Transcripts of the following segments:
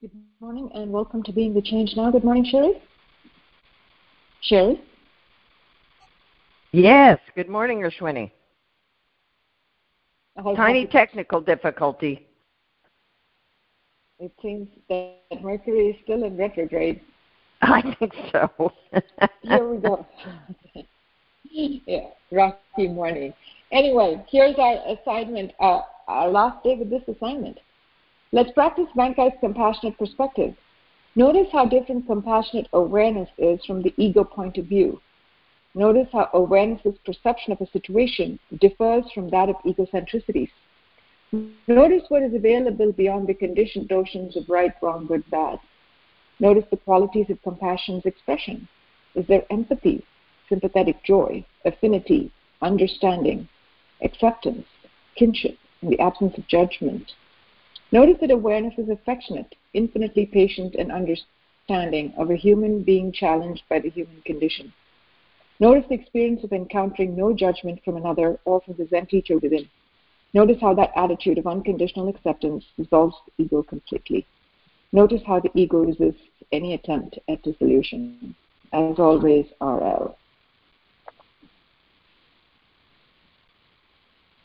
Good morning and welcome to Being the Change Now. Good morning, Cheri. Cheri? Yes, good morning, Ashwini. Tiny technical difficulty. It seems that Mercury is still in retrograde. I think so. Here we go. yeah, rocky morning. Anyway, here's our assignment, uh, our last day with this assignment. Let's practice Bankei's compassionate perspective. Notice how different compassionate awareness is from the ego point of view. Notice how awareness's perception of a situation differs from that of egocentricity. Notice what is available beyond the conditioned notions of right, wrong, good, bad. Notice the qualities of compassion's expression. Is there empathy, sympathetic joy, affinity, understanding, acceptance, kinship, in the absence of judgment, Notice that awareness is affectionate, infinitely patient and understanding of a human being challenged by the human condition. Notice the experience of encountering no judgment from another or from the Zen teacher within. Notice how that attitude of unconditional acceptance dissolves the ego completely. Notice how the ego resists any attempt at dissolution. As always, RL.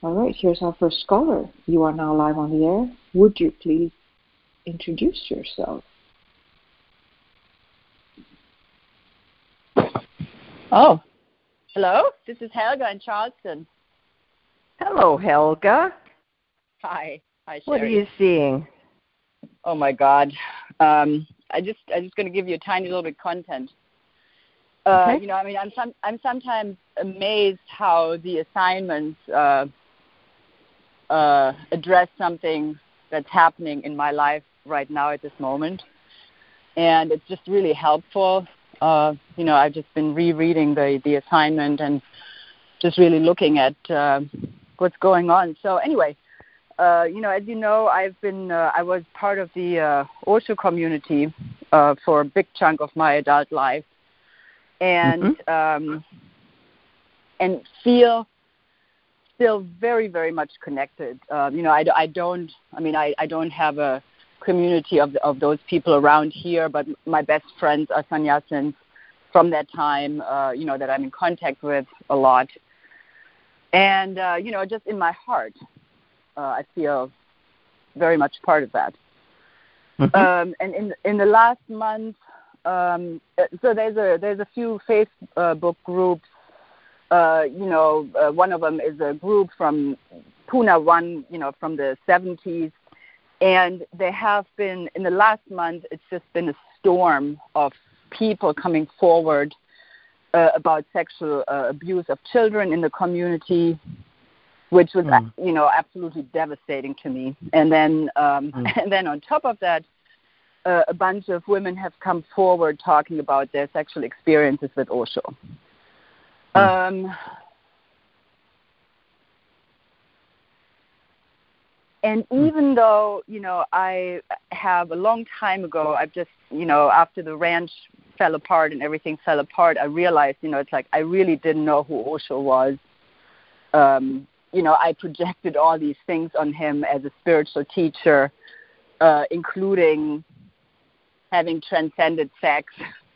All right, here's our first scholar. You are now live on the air. Would you please introduce yourself? Oh, hello. This is Helga in Charleston. Hello, Helga. Hi. Hi, Cheri. What are you seeing? Oh my God. Um, I just I'm just going to give you a tiny little bit of content. Uh, okay. You know, I mean, I'm some I'm sometimes amazed how the assignments uh, uh, address something that's happening in my life right now at this moment. And it's just really helpful. Uh, you know, I've just been rereading the, the assignment and just really looking at uh, what's going on. So anyway, uh, you know, as you know, I've been uh, I was part of the uh, Osho community uh, for a big chunk of my adult life, and mm-hmm. um, and feel still very very much connected. Um, you know I, I don't i mean I, I don't have a community of of those people around here but my best friends are sannyasins from that time uh, you know that i'm in contact with a lot. And uh, you know just in my heart uh, i feel very much part of that. Mm-hmm. um, and in in the last month um, so there's a there's a few facebook groups uh, you know, uh, one of them is a group from Pune One, you know, from the 70s. And they have been, in the last month, it's just been a storm of people coming forward uh, about sexual uh, abuse of children in the community, which was, mm. you know, absolutely devastating to me. And then, um, mm. and then on top of that, uh, a bunch of women have come forward talking about their sexual experiences with Osho. Hmm. Um, and hmm. even though you know I have a long time ago, I've just you know after the ranch fell apart and everything fell apart, I realized you know it's like I really didn't know who Osho was. Um, you know, I projected all these things on him as a spiritual teacher, uh, including having transcended sex,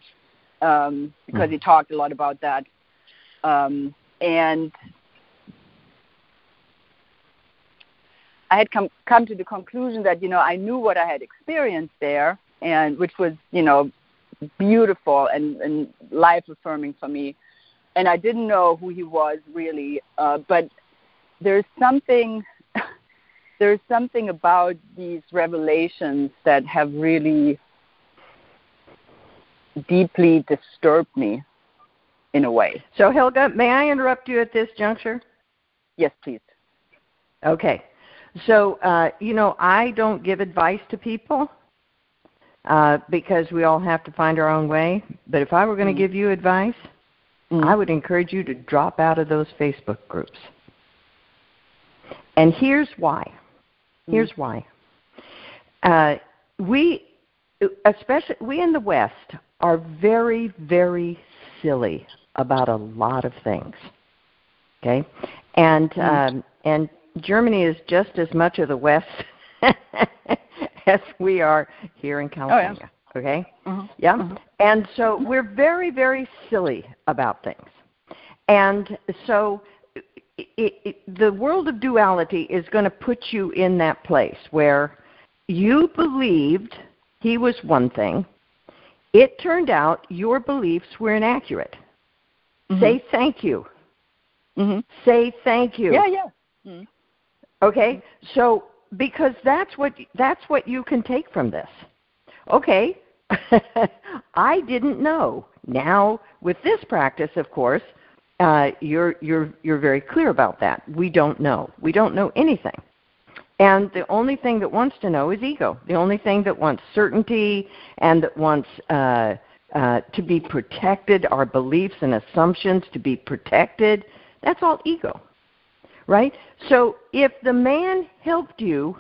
um, because mm. he talked a lot about that. Um, and I had come come to the conclusion that you know I knew what I had experienced there, and which was you know beautiful and, and life affirming for me. And I didn't know who he was really, uh, but there's something there's something about these revelations that have really deeply disturbed me in a way. So, Helga, may I interrupt you at this juncture? Yes, please. Okay. So, uh, you know, I don't give advice to people uh, because we all have to find our own way. But if I were going to mm. give you advice, mm. I would encourage you to drop out of those Facebook groups. And here's why. Mm. Here's mm. why. Uh, we, especially we in the West, are very, very silly about a lot of things. Okay, and mm-hmm. um, and Germany is just as much of the West as we are here in California. Oh, yeah. Okay? Mm-hmm. Yeah? Mm-hmm. And so we're very, very silly about things. And so it, it, the world of duality is going to put you in that place where you believed he was one thing. It turned out your beliefs were inaccurate. Mm-hmm. Say thank you. Mm-hmm. Say thank you. Yeah, yeah. Mm-hmm. Okay, so because that's what that's what you can take from this. Okay, I didn't know. Now with this practice, of course, uh, you're you're you're very clear about that. We don't know. We don't know anything. And the only thing that wants to know is ego. The only thing that wants certainty and that wants uh, uh, to be protected, our beliefs and assumptions to be protected, that's all ego. Right? So if the man helped you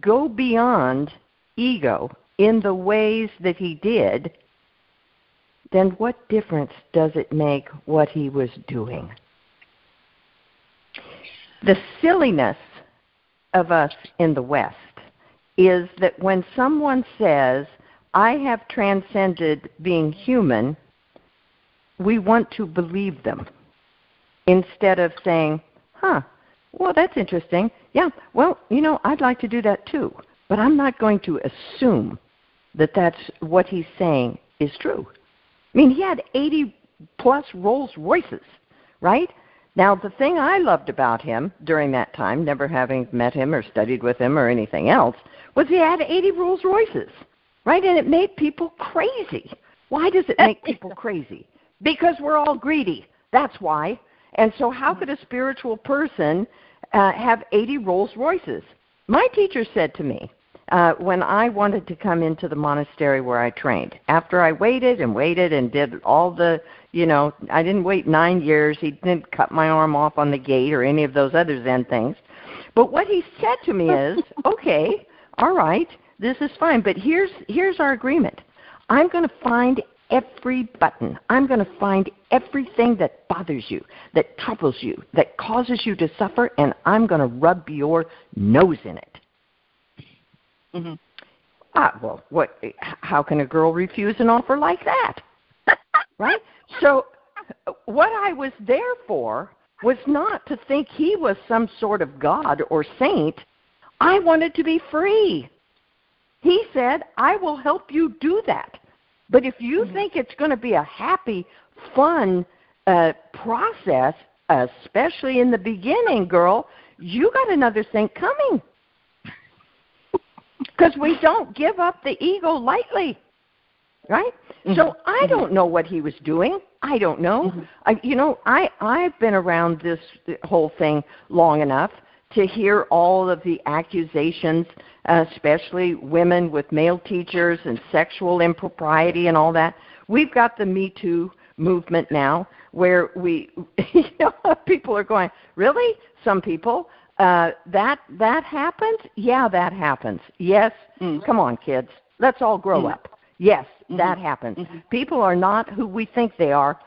go beyond ego in the ways that he did, then what difference does it make what he was doing? The silliness of us in the West is that when someone says, I have transcended being human, we want to believe them instead of saying, huh, well, that's interesting. Yeah, well, you know, I'd like to do that too. But I'm not going to assume that that's what he's saying is true. I mean, he had 80 plus Rolls Royces, right? Now, the thing I loved about him during that time, never having met him or studied with him or anything else, was he had 80 Rolls Royces, right? And it made people crazy. Why does it make people crazy? Because we're all greedy. That's why. And so, how could a spiritual person uh, have 80 Rolls Royces? My teacher said to me, uh, when I wanted to come into the monastery where I trained. After I waited and waited and did all the, you know, I didn't wait nine years. He didn't cut my arm off on the gate or any of those other Zen things. But what he said to me is, okay, all right, this is fine, but here's here's our agreement. I'm going to find every button. I'm going to find everything that bothers you, that troubles you, that causes you to suffer, and I'm going to rub your nose in it. Mm-hmm. Ah, well, what? How can a girl refuse an offer like that? right? So, what I was there for was not to think he was some sort of god or saint. I wanted to be free. He said, I will help you do that. But if you mm-hmm. think it's going to be a happy, fun uh, process, especially in the beginning, girl, you got another thing coming because we don't give up the ego lightly right mm-hmm. so i mm-hmm. don't know what he was doing i don't know mm-hmm. I, you know i i've been around this whole thing long enough to hear all of the accusations especially women with male teachers and sexual impropriety and all that we've got the me too movement now where we you know people are going really some people uh, that that happens. Yeah, that happens. Yes, mm. come on, kids. Let's all grow mm. up. Yes, mm-hmm. that happens. Mm-hmm. People are not who we think they are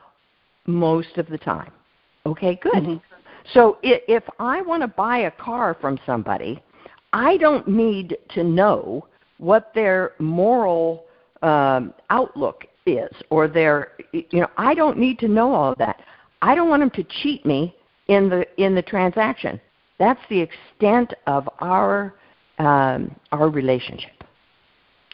most of the time. Okay, good. So if, if I want to buy a car from somebody, I don't need to know what their moral um, outlook is or their you know I don't need to know all of that. I don't want them to cheat me in the in the transaction. That's the extent of our um, our relationship.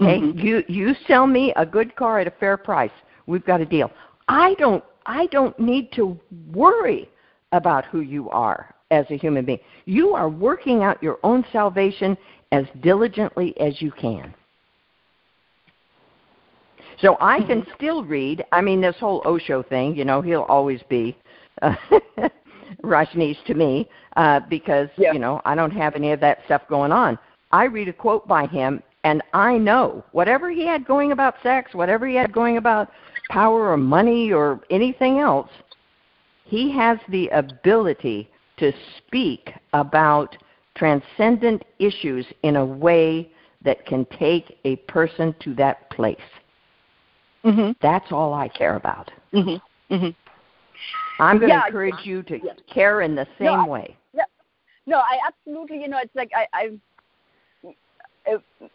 Okay, mm-hmm. you you sell me a good car at a fair price. We've got a deal. I don't I don't need to worry about who you are as a human being. You are working out your own salvation as diligently as you can. So I can mm-hmm. still read. I mean, this whole Osho thing, you know, he'll always be uh, Rajneesh to me uh, because yeah. you know I don't have any of that stuff going on. I read a quote by him, and I know whatever he had going about sex, whatever he had going about power or money or anything else, he has the ability to speak about transcendent issues in a way that can take a person to that place. Mm-hmm. That's all I care about. Mm-hmm. Mm-hmm. I'm going yeah, to encourage you to yeah. care in the same no, way. Yeah. No, I absolutely, you know, it's like I, I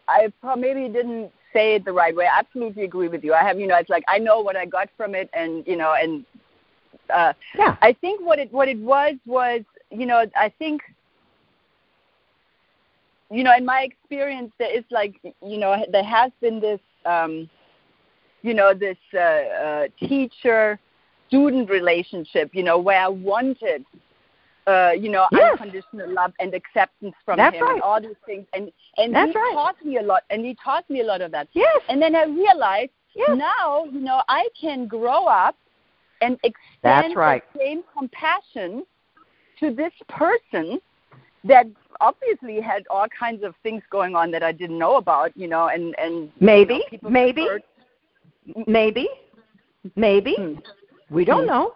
I maybe didn't say it the right way. I absolutely agree with you. I have, you know, it's like I know what I got from it, and you know, and uh, yeah. I think what it what it was was, you know, I think, you know, in my experience, there is like, you know, there has been this, um, you know, this uh, uh, teacher student relationship, you know, where I wanted uh, you know, yes. unconditional love and acceptance from That's him right. and all these things. And and That's he right. taught me a lot and he taught me a lot of that. Yes. And then I realized yes. now, you know, I can grow up and extend right. the same compassion to this person that obviously had all kinds of things going on that I didn't know about, you know, and and maybe, you know, maybe, maybe, maybe. Hmm. We don't Hmm. know.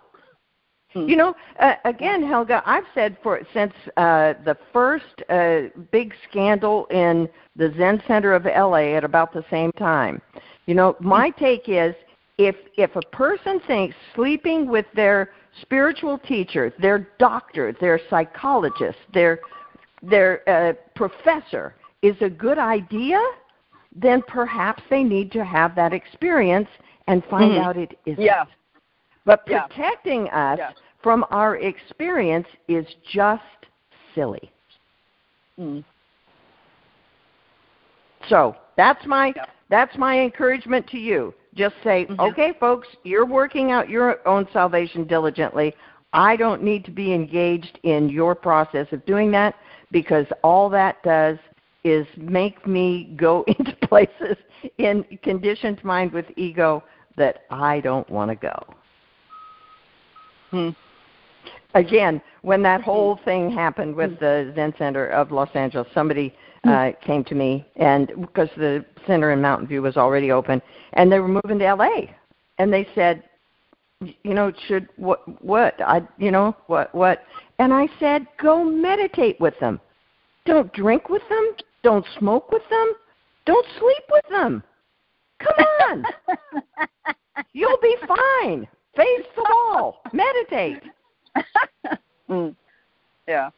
Hmm. You know, uh, again, Helga, I've said for since uh, the first uh, big scandal in the Zen Center of LA at about the same time. You know, my take is if if a person thinks sleeping with their spiritual teacher, their doctor, their psychologist, their their uh, professor is a good idea, then perhaps they need to have that experience and find Mhm. out it isn't. Yeah. But Yeah. protecting us Yeah. from our experience is just silly. Mm. So that's my Yeah. that's my encouragement to you. Just say, Mhm. okay, folks, you're working out your own salvation diligently. I don't need to be engaged in your process of doing that because all that does is make me go into places in conditioned mind with ego that I don't want to go. Hmm. again, when that whole thing happened with the Zen Center of Los Angeles, somebody uh, came to me, and because the center in Mountain View was already open, and they were moving to LA, and they said, you know, should what what I you know what what, and I said, go meditate with them, don't drink with them, don't smoke with them, don't sleep with them. Come on, you'll be fine. Face the wall, meditate. mm. Yeah.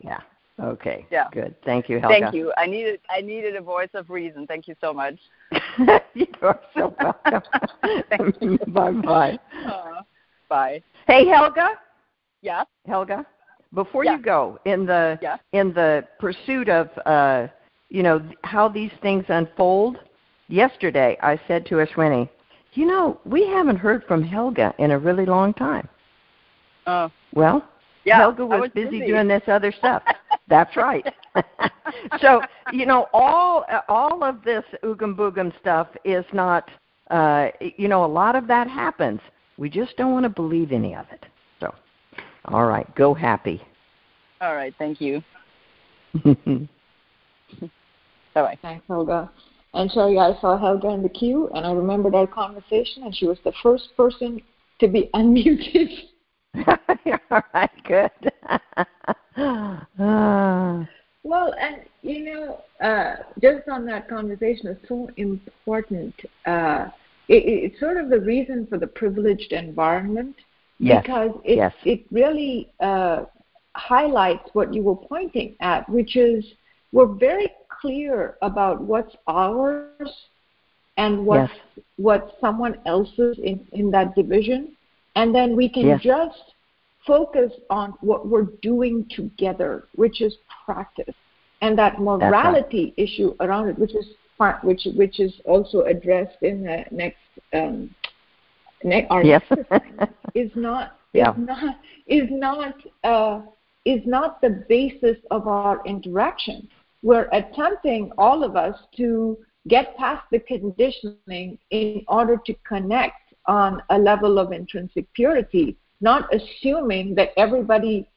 Yeah. Okay. Yeah. Good. Thank you, Helga. Thank you. I needed I needed a voice of reason. Thank you so much. you are so welcome. bye bye. Uh, bye. Hey, Helga. Yeah. Helga. Before Yeah. you go, in the Yeah. in the pursuit of uh, you know how these things unfold, yesterday I said to Ashwini, you know, we haven't heard from Helga in a really long time. Uh, Well, yeah. Helga was, was busy, busy. doing this other stuff. That's right. so you know, all all of this oogum boogum stuff is not. Uh, you know, a lot of that happens. We just don't want to believe any of it. So, all right, go happy. All right. Thank you. Bye bye. Thanks, Helga. And Cheri, I saw Helga in the queue, and I remembered our conversation, and she was the first person to be unmuted. all right, good. Well, and you know, uh, just on that conversation is so important. Uh, it, it's sort of the reason for the privileged environment Yes, because it yes. it really uh, highlights what you were pointing at, which is we're very clear about what's ours and what's Yes. what's someone else's in, in that division, and then we can Yes. just focus on what we're doing together, which is practice, and that morality issue around it, which is fi- which which is also addressed in the next um, ne- our Yes. next assignment, is not Yeah. is not is not uh, is not the basis of our interaction. We're attempting all of us to get past the conditioning in order to connect on a level of intrinsic purity, not assuming that everybody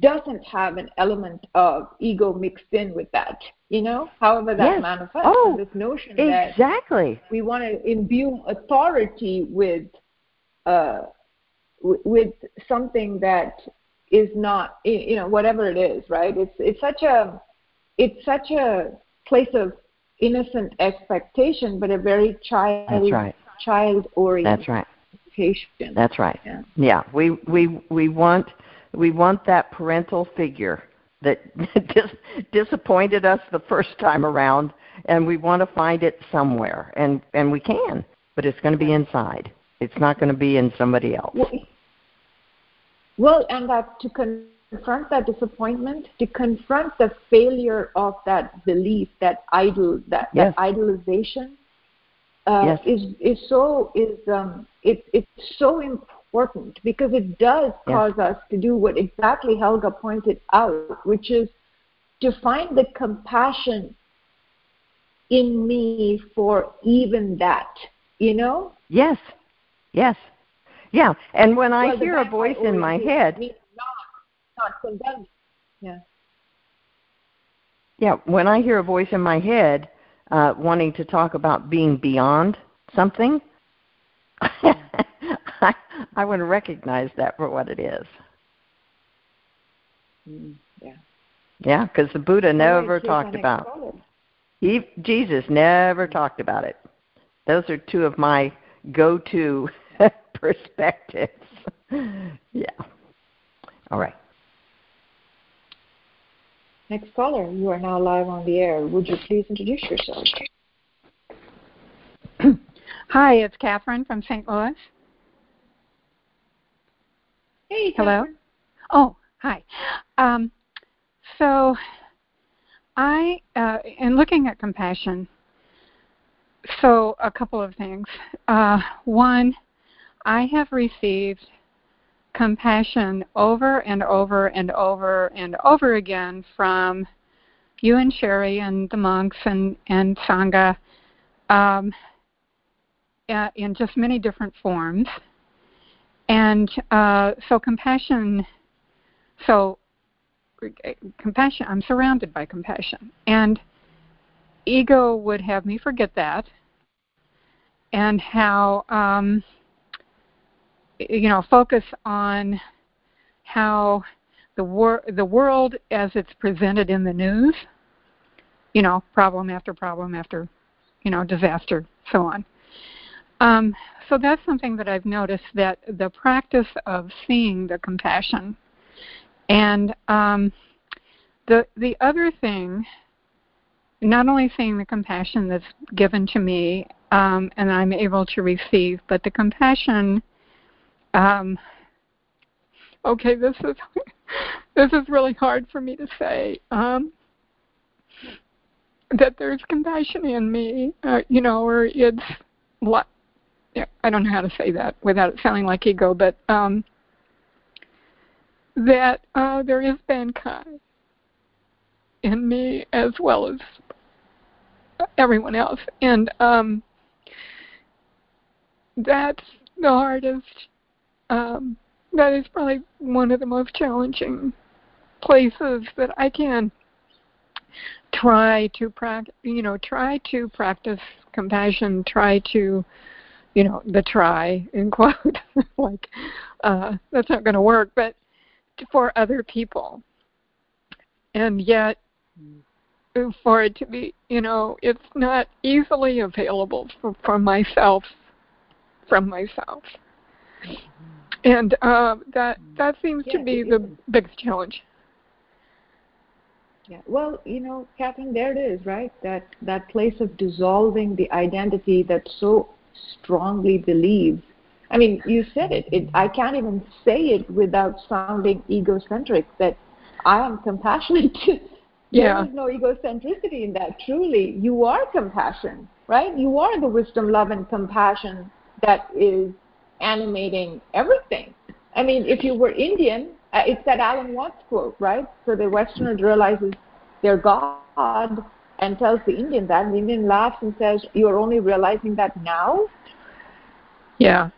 doesn't have an element of ego mixed in with that. You know, however that Yes. manifests. Oh, this notion that Exactly. we want to imbue authority with uh, w- with something that is not you know whatever it is right it's it's such a it's such a place of innocent expectation but a very child right. child oriented. That's right. That's right. yeah Yeah, we we we want we want that parental figure that dis- disappointed us the first time around, and we want to find it somewhere, and and we can, but it's going to be inside. It's not going to be in somebody else. Well, and that to confront that disappointment, to confront the failure of that belief, that idol, that, yes. that idolization, uh, yes. is is so is um, it, it's so important because it does cause us to do what exactly Helga pointed out, which is to find the compassion in me for even that. You know? Yes. Yes. Yeah. And when I hear a voice in my head, not, not condemning. Yeah. Yeah. When I hear a voice in my head uh, wanting to talk about being beyond something, I, I want to recognize that for what it is. Mm, yeah. Yeah, because the Buddha never talked about. He, Jesus never talked about it. Those are two of my go-to perspectives. yeah. All right. Next caller, you are now live on the air. Would you please introduce yourself? Hi, it's Catherine from St. Louis. Hey, Hello. Oh, hi. Um, so, I, uh, in looking at compassion, so a couple of things. Uh, one, I have received compassion over and over and over and over again from you and Cheri and the monks and, and Sangha um, uh, in just many different forms. And uh, so compassion, so compassion, I'm surrounded by compassion. And ego would have me forget that and how, um, you know, focus on how the, wor- the world as it's presented in the news, you know, problem after problem after, you know, disaster, so on. Um, so that's something that I've noticed that the practice of seeing the compassion, and um, the the other thing, not only seeing the compassion that's given to me um, and I'm able to receive, but the compassion. Um, okay, this is this is really hard for me to say. Um, that there's compassion in me, uh, you know, or it's I don't know how to say that without it sounding like ego, but um, that uh, there is Bankei in me as well as everyone else, and um, that's the hardest. Um, that is probably one of the most challenging places that I can try to practice. You know, try to practice compassion. Try to you know the try in quote like uh, that's not going to work but for other people. And yet for it to be you know it's not easily available for, for myself from myself. And uh, that that seems yeah, to be the is. biggest challenge. Yeah well you know catherine there it is right? That that place of dissolving the identity that's so strongly believes. I mean, you said it. it. I can't even say it without sounding egocentric. That I am compassionate. yeah. There is no egocentricity in that. Truly, you are compassion, right? You are the wisdom, love, and compassion that is animating everything. I mean, if you were Indian, uh, it's that Alan Watts quote, right? So the Westerner realizes their God and tells the Indian that, and the Indian laughs and says, "You are only realizing that now." Yeah.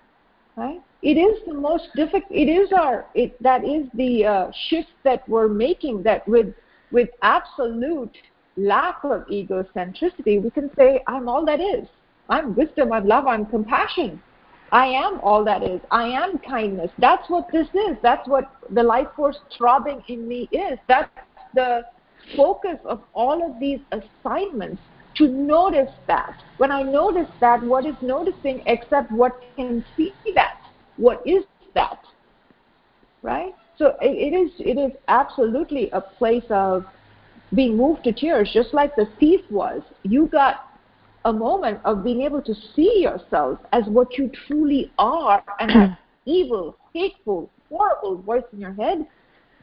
Right. It is the most difficult. It is our. It that is the uh, shift that we're making. That with with absolute lack of egocentricity, we can say, "I'm all that is. I'm wisdom. I'm love. I'm compassion." I am all that is. I am kindness. That's what this is. That's what the life force throbbing in me is. That's the focus of all of these assignments to notice that. When I notice that, what is noticing except what can see that? What is that? Right? So it, it is it is absolutely a place of being moved to tears, just like the thief was. You got a moment of being able to see yourself as what you truly are, and that evil, hateful, horrible voice in your head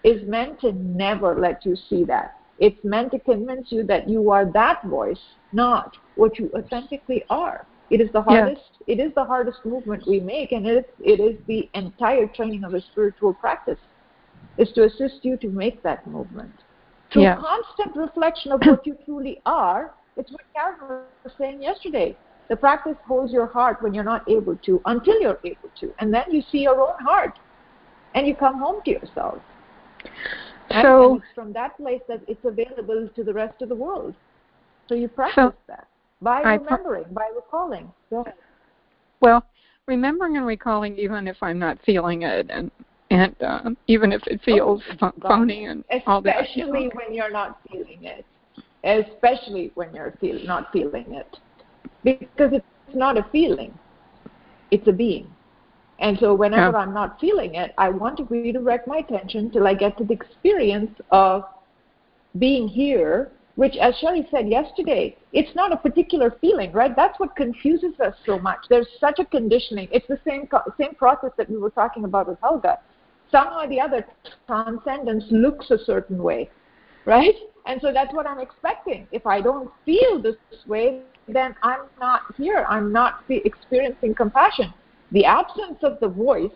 is meant to never let you see that. It's meant to convince you that you are that voice, not what you authentically are. It is the hardest. Yeah. It is the hardest movement we make, and it it is the entire training of a spiritual practice, is to assist you to make that movement through yeah. constant reflection of what you truly are. It's what Karen was saying yesterday. The practice holds your heart when you're not able to, until you're able to, and then you see your own heart, and you come home to yourself. So and from that place that it's available to the rest of the world. So you practice so that by remembering, by recalling. Well, remembering and recalling, even if I'm not feeling it, and and uh, even if it feels oh, phony and especially all that. Especially when you're not feeling it. Especially when you're feel, not feeling it, because it's not a feeling; it's a being. And so whenever yeah. I'm not feeling it, I want to redirect my attention till I get to the experience of being here, which, as Cheri said yesterday, it's not a particular feeling, right? That's what confuses us so much. There's such a conditioning. It's the same same process that we were talking about with Helga. Somehow or the other, transcendence looks a certain way, right? And so that's what I'm expecting. If I don't feel this way, then I'm not here. I'm not experiencing compassion the absence of the voice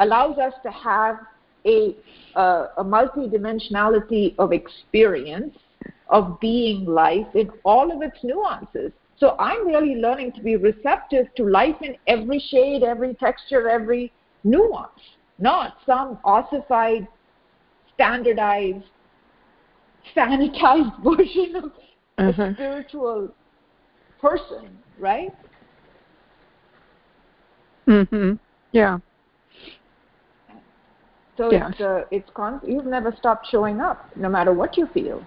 allows us to have a, uh, a multidimensionality of experience of being life in all of its nuances. So I'm really learning to be receptive to life in every shade, every texture, every nuance, not some ossified, standardized, sanitized version of uh-huh. a mm-hmm. spiritual person, right? Mhm. Yeah. So yes. it's uh, it's con- you've never stopped showing up, no matter what you feel,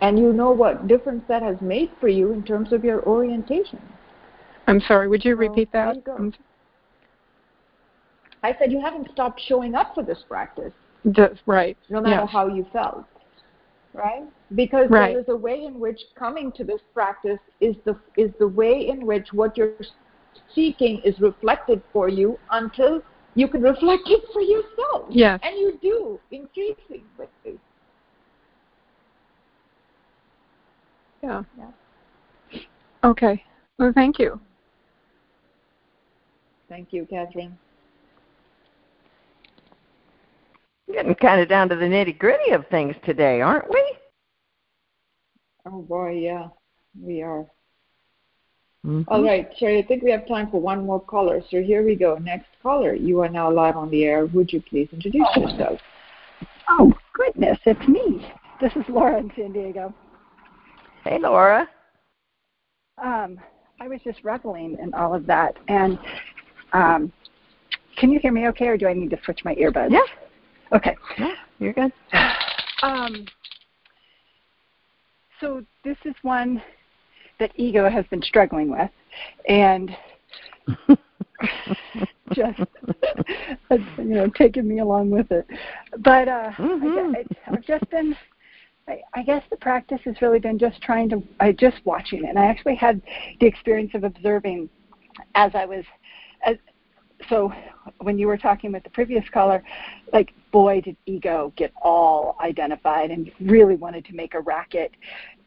and you know what difference that has made for you in terms of your orientation. I'm sorry. Would you so, repeat that? You I said you haven't stopped showing up for this practice. That's right. No matter yes. how you felt, right? Because right. there is a way in which coming to this practice is the is the way in which what you're seeking is reflected for you until you can reflect it for yourself. Yes. And you do increasing increasingly. Yeah. yeah. Okay. Well, thank you. Thank you, Catherine. Getting kind of down to the nitty gritty of things today, aren't we? Oh boy, yeah, we are. Mm-hmm. All right, Cheri, I think we have time for one more caller. So here we go. Next caller, you are now live on the air. Would you please introduce oh. yourself? Oh, goodness, it's me. This is Laura in San Diego. Hey, Laura. Um, I was just reveling in all of that. And um, can you hear me okay, or do I need to switch my earbuds? Yeah. Okay. Yeah, you're good. Um, so this is one that ego has been struggling with, and just you know taken me along with it. But uh, mm-hmm. I, I've just been. I, I guess the practice has really been just trying to, I just watching, it. and I actually had the experience of observing as I was, as, so when you were talking with the previous caller, like boy did ego get all identified and really wanted to make a racket,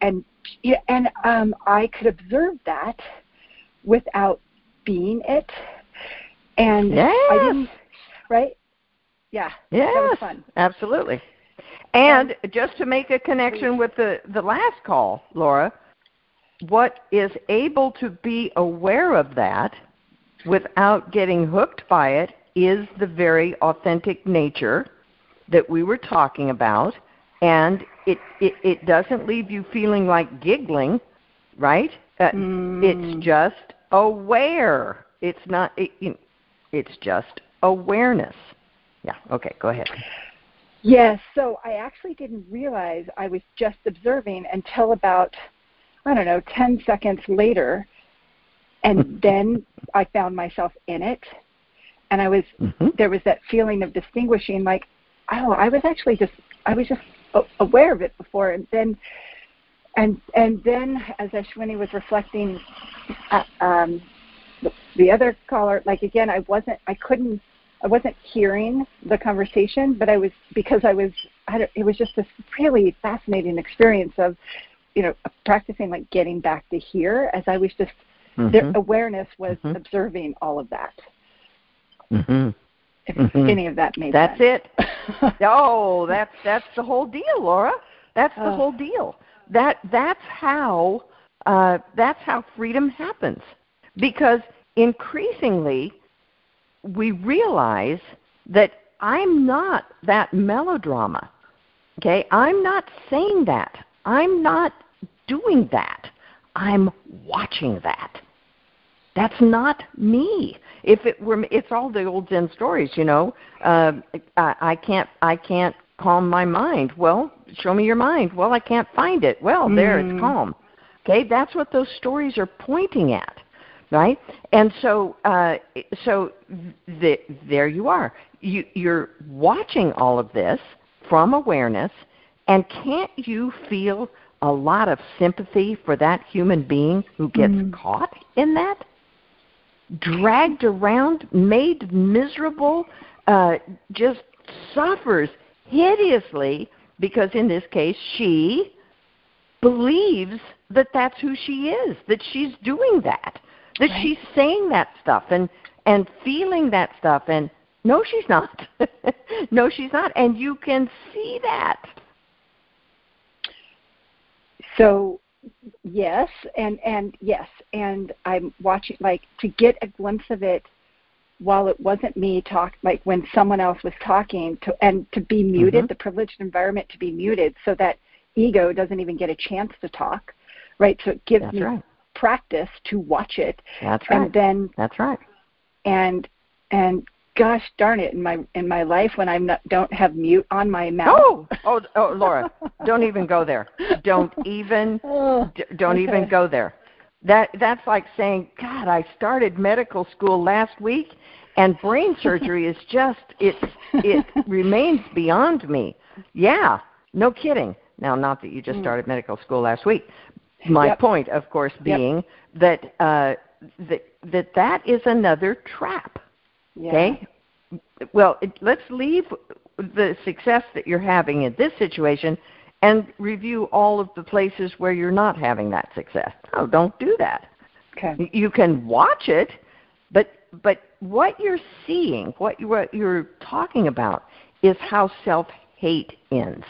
and yeah, and um, I could observe that without being it, and yes. I didn't. Right? Yeah. Yeah. That was fun. Absolutely. And um, just to make a connection with the the last call, Laura, what is able to be aware of that without getting hooked by it is the very authentic nature that we were talking about and it, it, it doesn't leave you feeling like giggling, right? Uh, mm. It's just aware. It's not. It, it's just awareness. Yeah. Okay. Go ahead. Yes. So I actually didn't realize I was just observing until about I don't know ten seconds later, and then I found myself in it, and I was mm-hmm. there was that feeling of distinguishing like oh, I was actually just I was just aware of it before, and then and and then as Ashwini was reflecting, uh, um, the, the other caller, like again, I wasn't, I couldn't, I wasn't hearing the conversation, but I was because I was, I don't, it was just this really fascinating experience of, you know, practicing like getting back to here as I was just, mm-hmm. the awareness was mm-hmm. observing all of that. Mm-hmm. If mm-hmm. any of that made that's sense. it. oh, that's that's the whole deal, Laura. That's the uh, whole deal. That that's how uh, that's how freedom happens because increasingly we realize that I'm not that melodrama. Okay? I'm not saying that. I'm not doing that. I'm watching that. That's not me. If it were, it's all the old Zen stories, you know. Uh, I, I can't, I can't calm my mind. Well, show me your mind. Well, I can't find it. Well, there, mm. it's calm. Okay, that's what those stories are pointing at right? And so, uh, so the, there you are. You, you're watching all of this from awareness, and can't you feel a lot of sympathy for that human being who gets mm. caught in that? Dragged around, made miserable, uh, just suffers hideously because, in this case, she believes that that's who she is, that she's doing that that right. she's saying that stuff and and feeling that stuff and no she's not. No she's not. And you can see that. So yes and and yes and i'm watching like to get a glimpse of it while it wasn't me talk like when someone else was talking to and to be muted mm-hmm. the privileged environment to be muted so that ego doesn't even get a chance to talk right so it gives That's me right practice to watch it. That's right. And then that's right. And and gosh darn it, in my in my life when I don't have mute on my mouth. Oh, oh, oh, Laura, don't even go there. Don't even oh, d- don't okay. even go there. That that's like saying, God, I started medical school last week, and brain surgery is just it it remains beyond me. Yeah, no kidding. Now, not that you just hmm. started medical school last week, my yep. point, of course, being yep. that, uh, that that that is another trap. Yeah. Okay. Well, it, let's leave the success that you're having in this situation and review all of the places where you're not having that success. No, don't do that. Okay. You can watch it, but but what you're seeing, what you what you're talking about, is how self hate ends.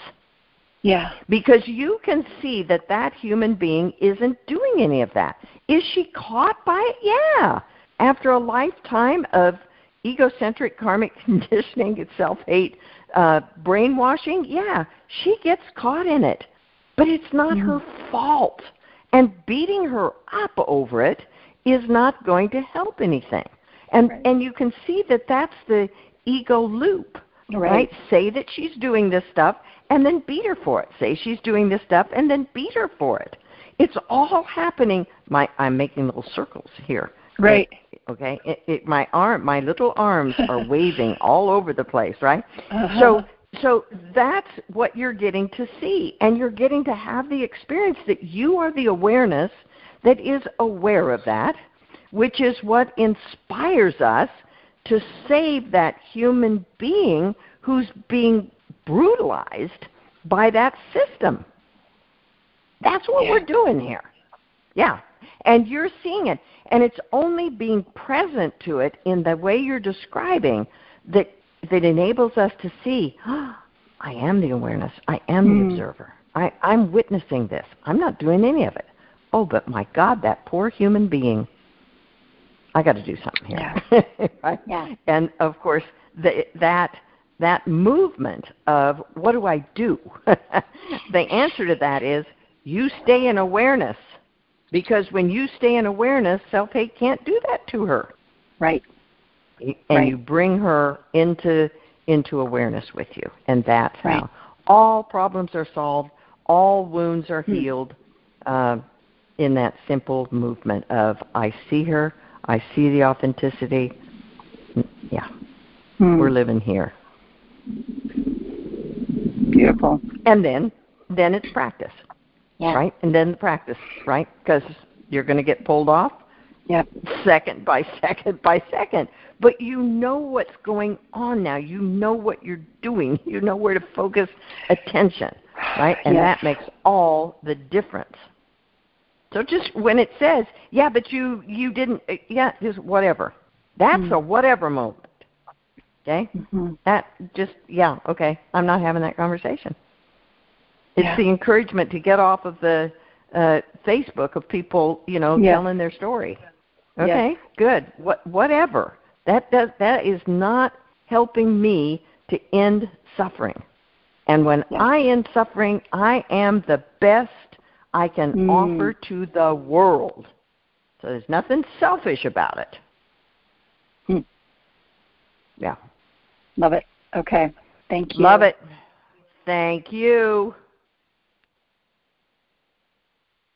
Yeah. Because you can see that that human being isn't doing any of that. Is she caught by it? Yeah. After a lifetime of egocentric karmic conditioning, self hate, uh, brainwashing, yeah, she gets caught in it. But it's not mm-hmm. her fault. And beating her up over it is not going to help anything. And right. and you can see that that's the ego loop. Right. right. Say that she's doing this stuff and then beat her for it. Say she's doing this stuff and then beat her for it. It's all happening. My I'm making little circles here. Right. Okay. It, it, my arm, my little arms are waving all over the place. Right. Uh-huh. So so that's what you're getting to see, and you're getting to have the experience that you are the awareness that is aware of that, which is what inspires us to save that human being who's being brutalized by that system. That's what yeah. we're doing here. Yeah. And you're seeing it. And it's only being present to it in the way you're describing that that enables us to see, oh, I am the awareness. I am mm. the hmm. observer. I, I'm witnessing this. I'm not doing any of it. Oh, but my God, that poor human being. I got to do something here. Yeah. right? yeah. And of course, the, that that movement of what do I do? the answer to that is you stay in awareness. Because when you stay in awareness, self hate can't do that to her. Right. And right. you bring her into into awareness with you. And that's right. how all problems are solved, all wounds are hmm. healed uh, in that simple movement of I see her, I see the authenticity. Yeah. Hmm. We're living here. Beautiful. And then then it's practice. Yeah. Right? And then the practice, right? Because you're going to get pulled off Yep. second by second by second. But you know what's going on now. You know what you're doing. You know where to focus attention, right? And Yes. that makes all the difference. So just when it says, "Yeah, but you you didn't," uh, yeah, just whatever. That's a whatever moment. Okay, hmm that just yeah, okay. I'm not having that conversation. It's Yeah. the encouragement to get off of the uh, Facebook of people, you know, Yeah. telling their story. Okay, good. What whatever. That does that is not helping me to end suffering. And when Yeah. I end suffering, I am the best I can Mm. offer to the world. So there's nothing selfish about it. Hmm. Yeah. Love it. Okay. Thank you. Love it. Thank you.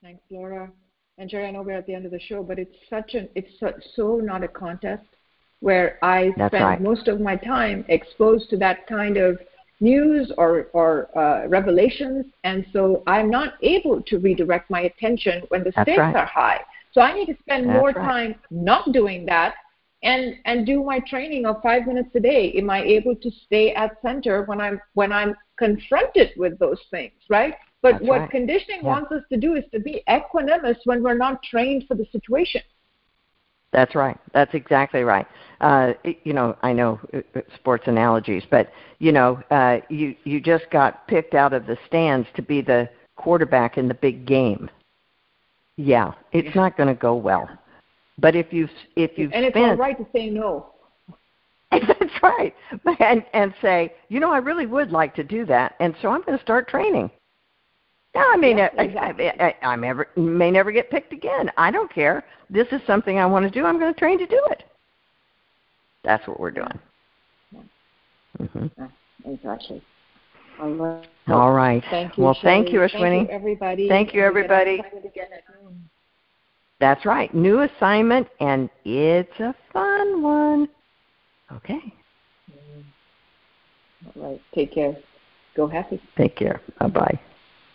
Thanks, Laura. And Jerry, I know we're at the end of the show, but it's such an it's so, so not a contest where I That's spend right. most of my time exposed to that kind of news or or uh, revelations, and so I'm not able to redirect my attention when the That's stakes right. are high. So I need to spend That's more right. time not doing that and and do my training of five minutes a day. Am I able to stay at center when I'm when I'm confronted with those things, right? But That's what right. conditioning Yeah. wants us to do is to be equanimous when we're not trained for the situation. That's right. That's exactly right. Uh, it- you know, I know uh, uh, sports analogies, but you know, uh, you you just got picked out of the stands to be the quarterback in the big game. Yeah, it's not going to go well. But if you if you've and it's all right to say no. That's right. And and say, you know, I really would like to do that, and so I'm going to start training. Yeah, I mean, Yes, I, exactly. I, I, I'm ever may never get picked again. I don't care. This is something I want to do. I'm going to train to do it. That's what we're doing. hmm Exactly. All right. Thank you. Well, thank you, Ashwini. Thank you, everybody. Thank you, And we get our everybody. assignment again at noon. That's right. New assignment, and it's a fun one. Okay. All right. Take care. Go happy. Take care. Bye bye.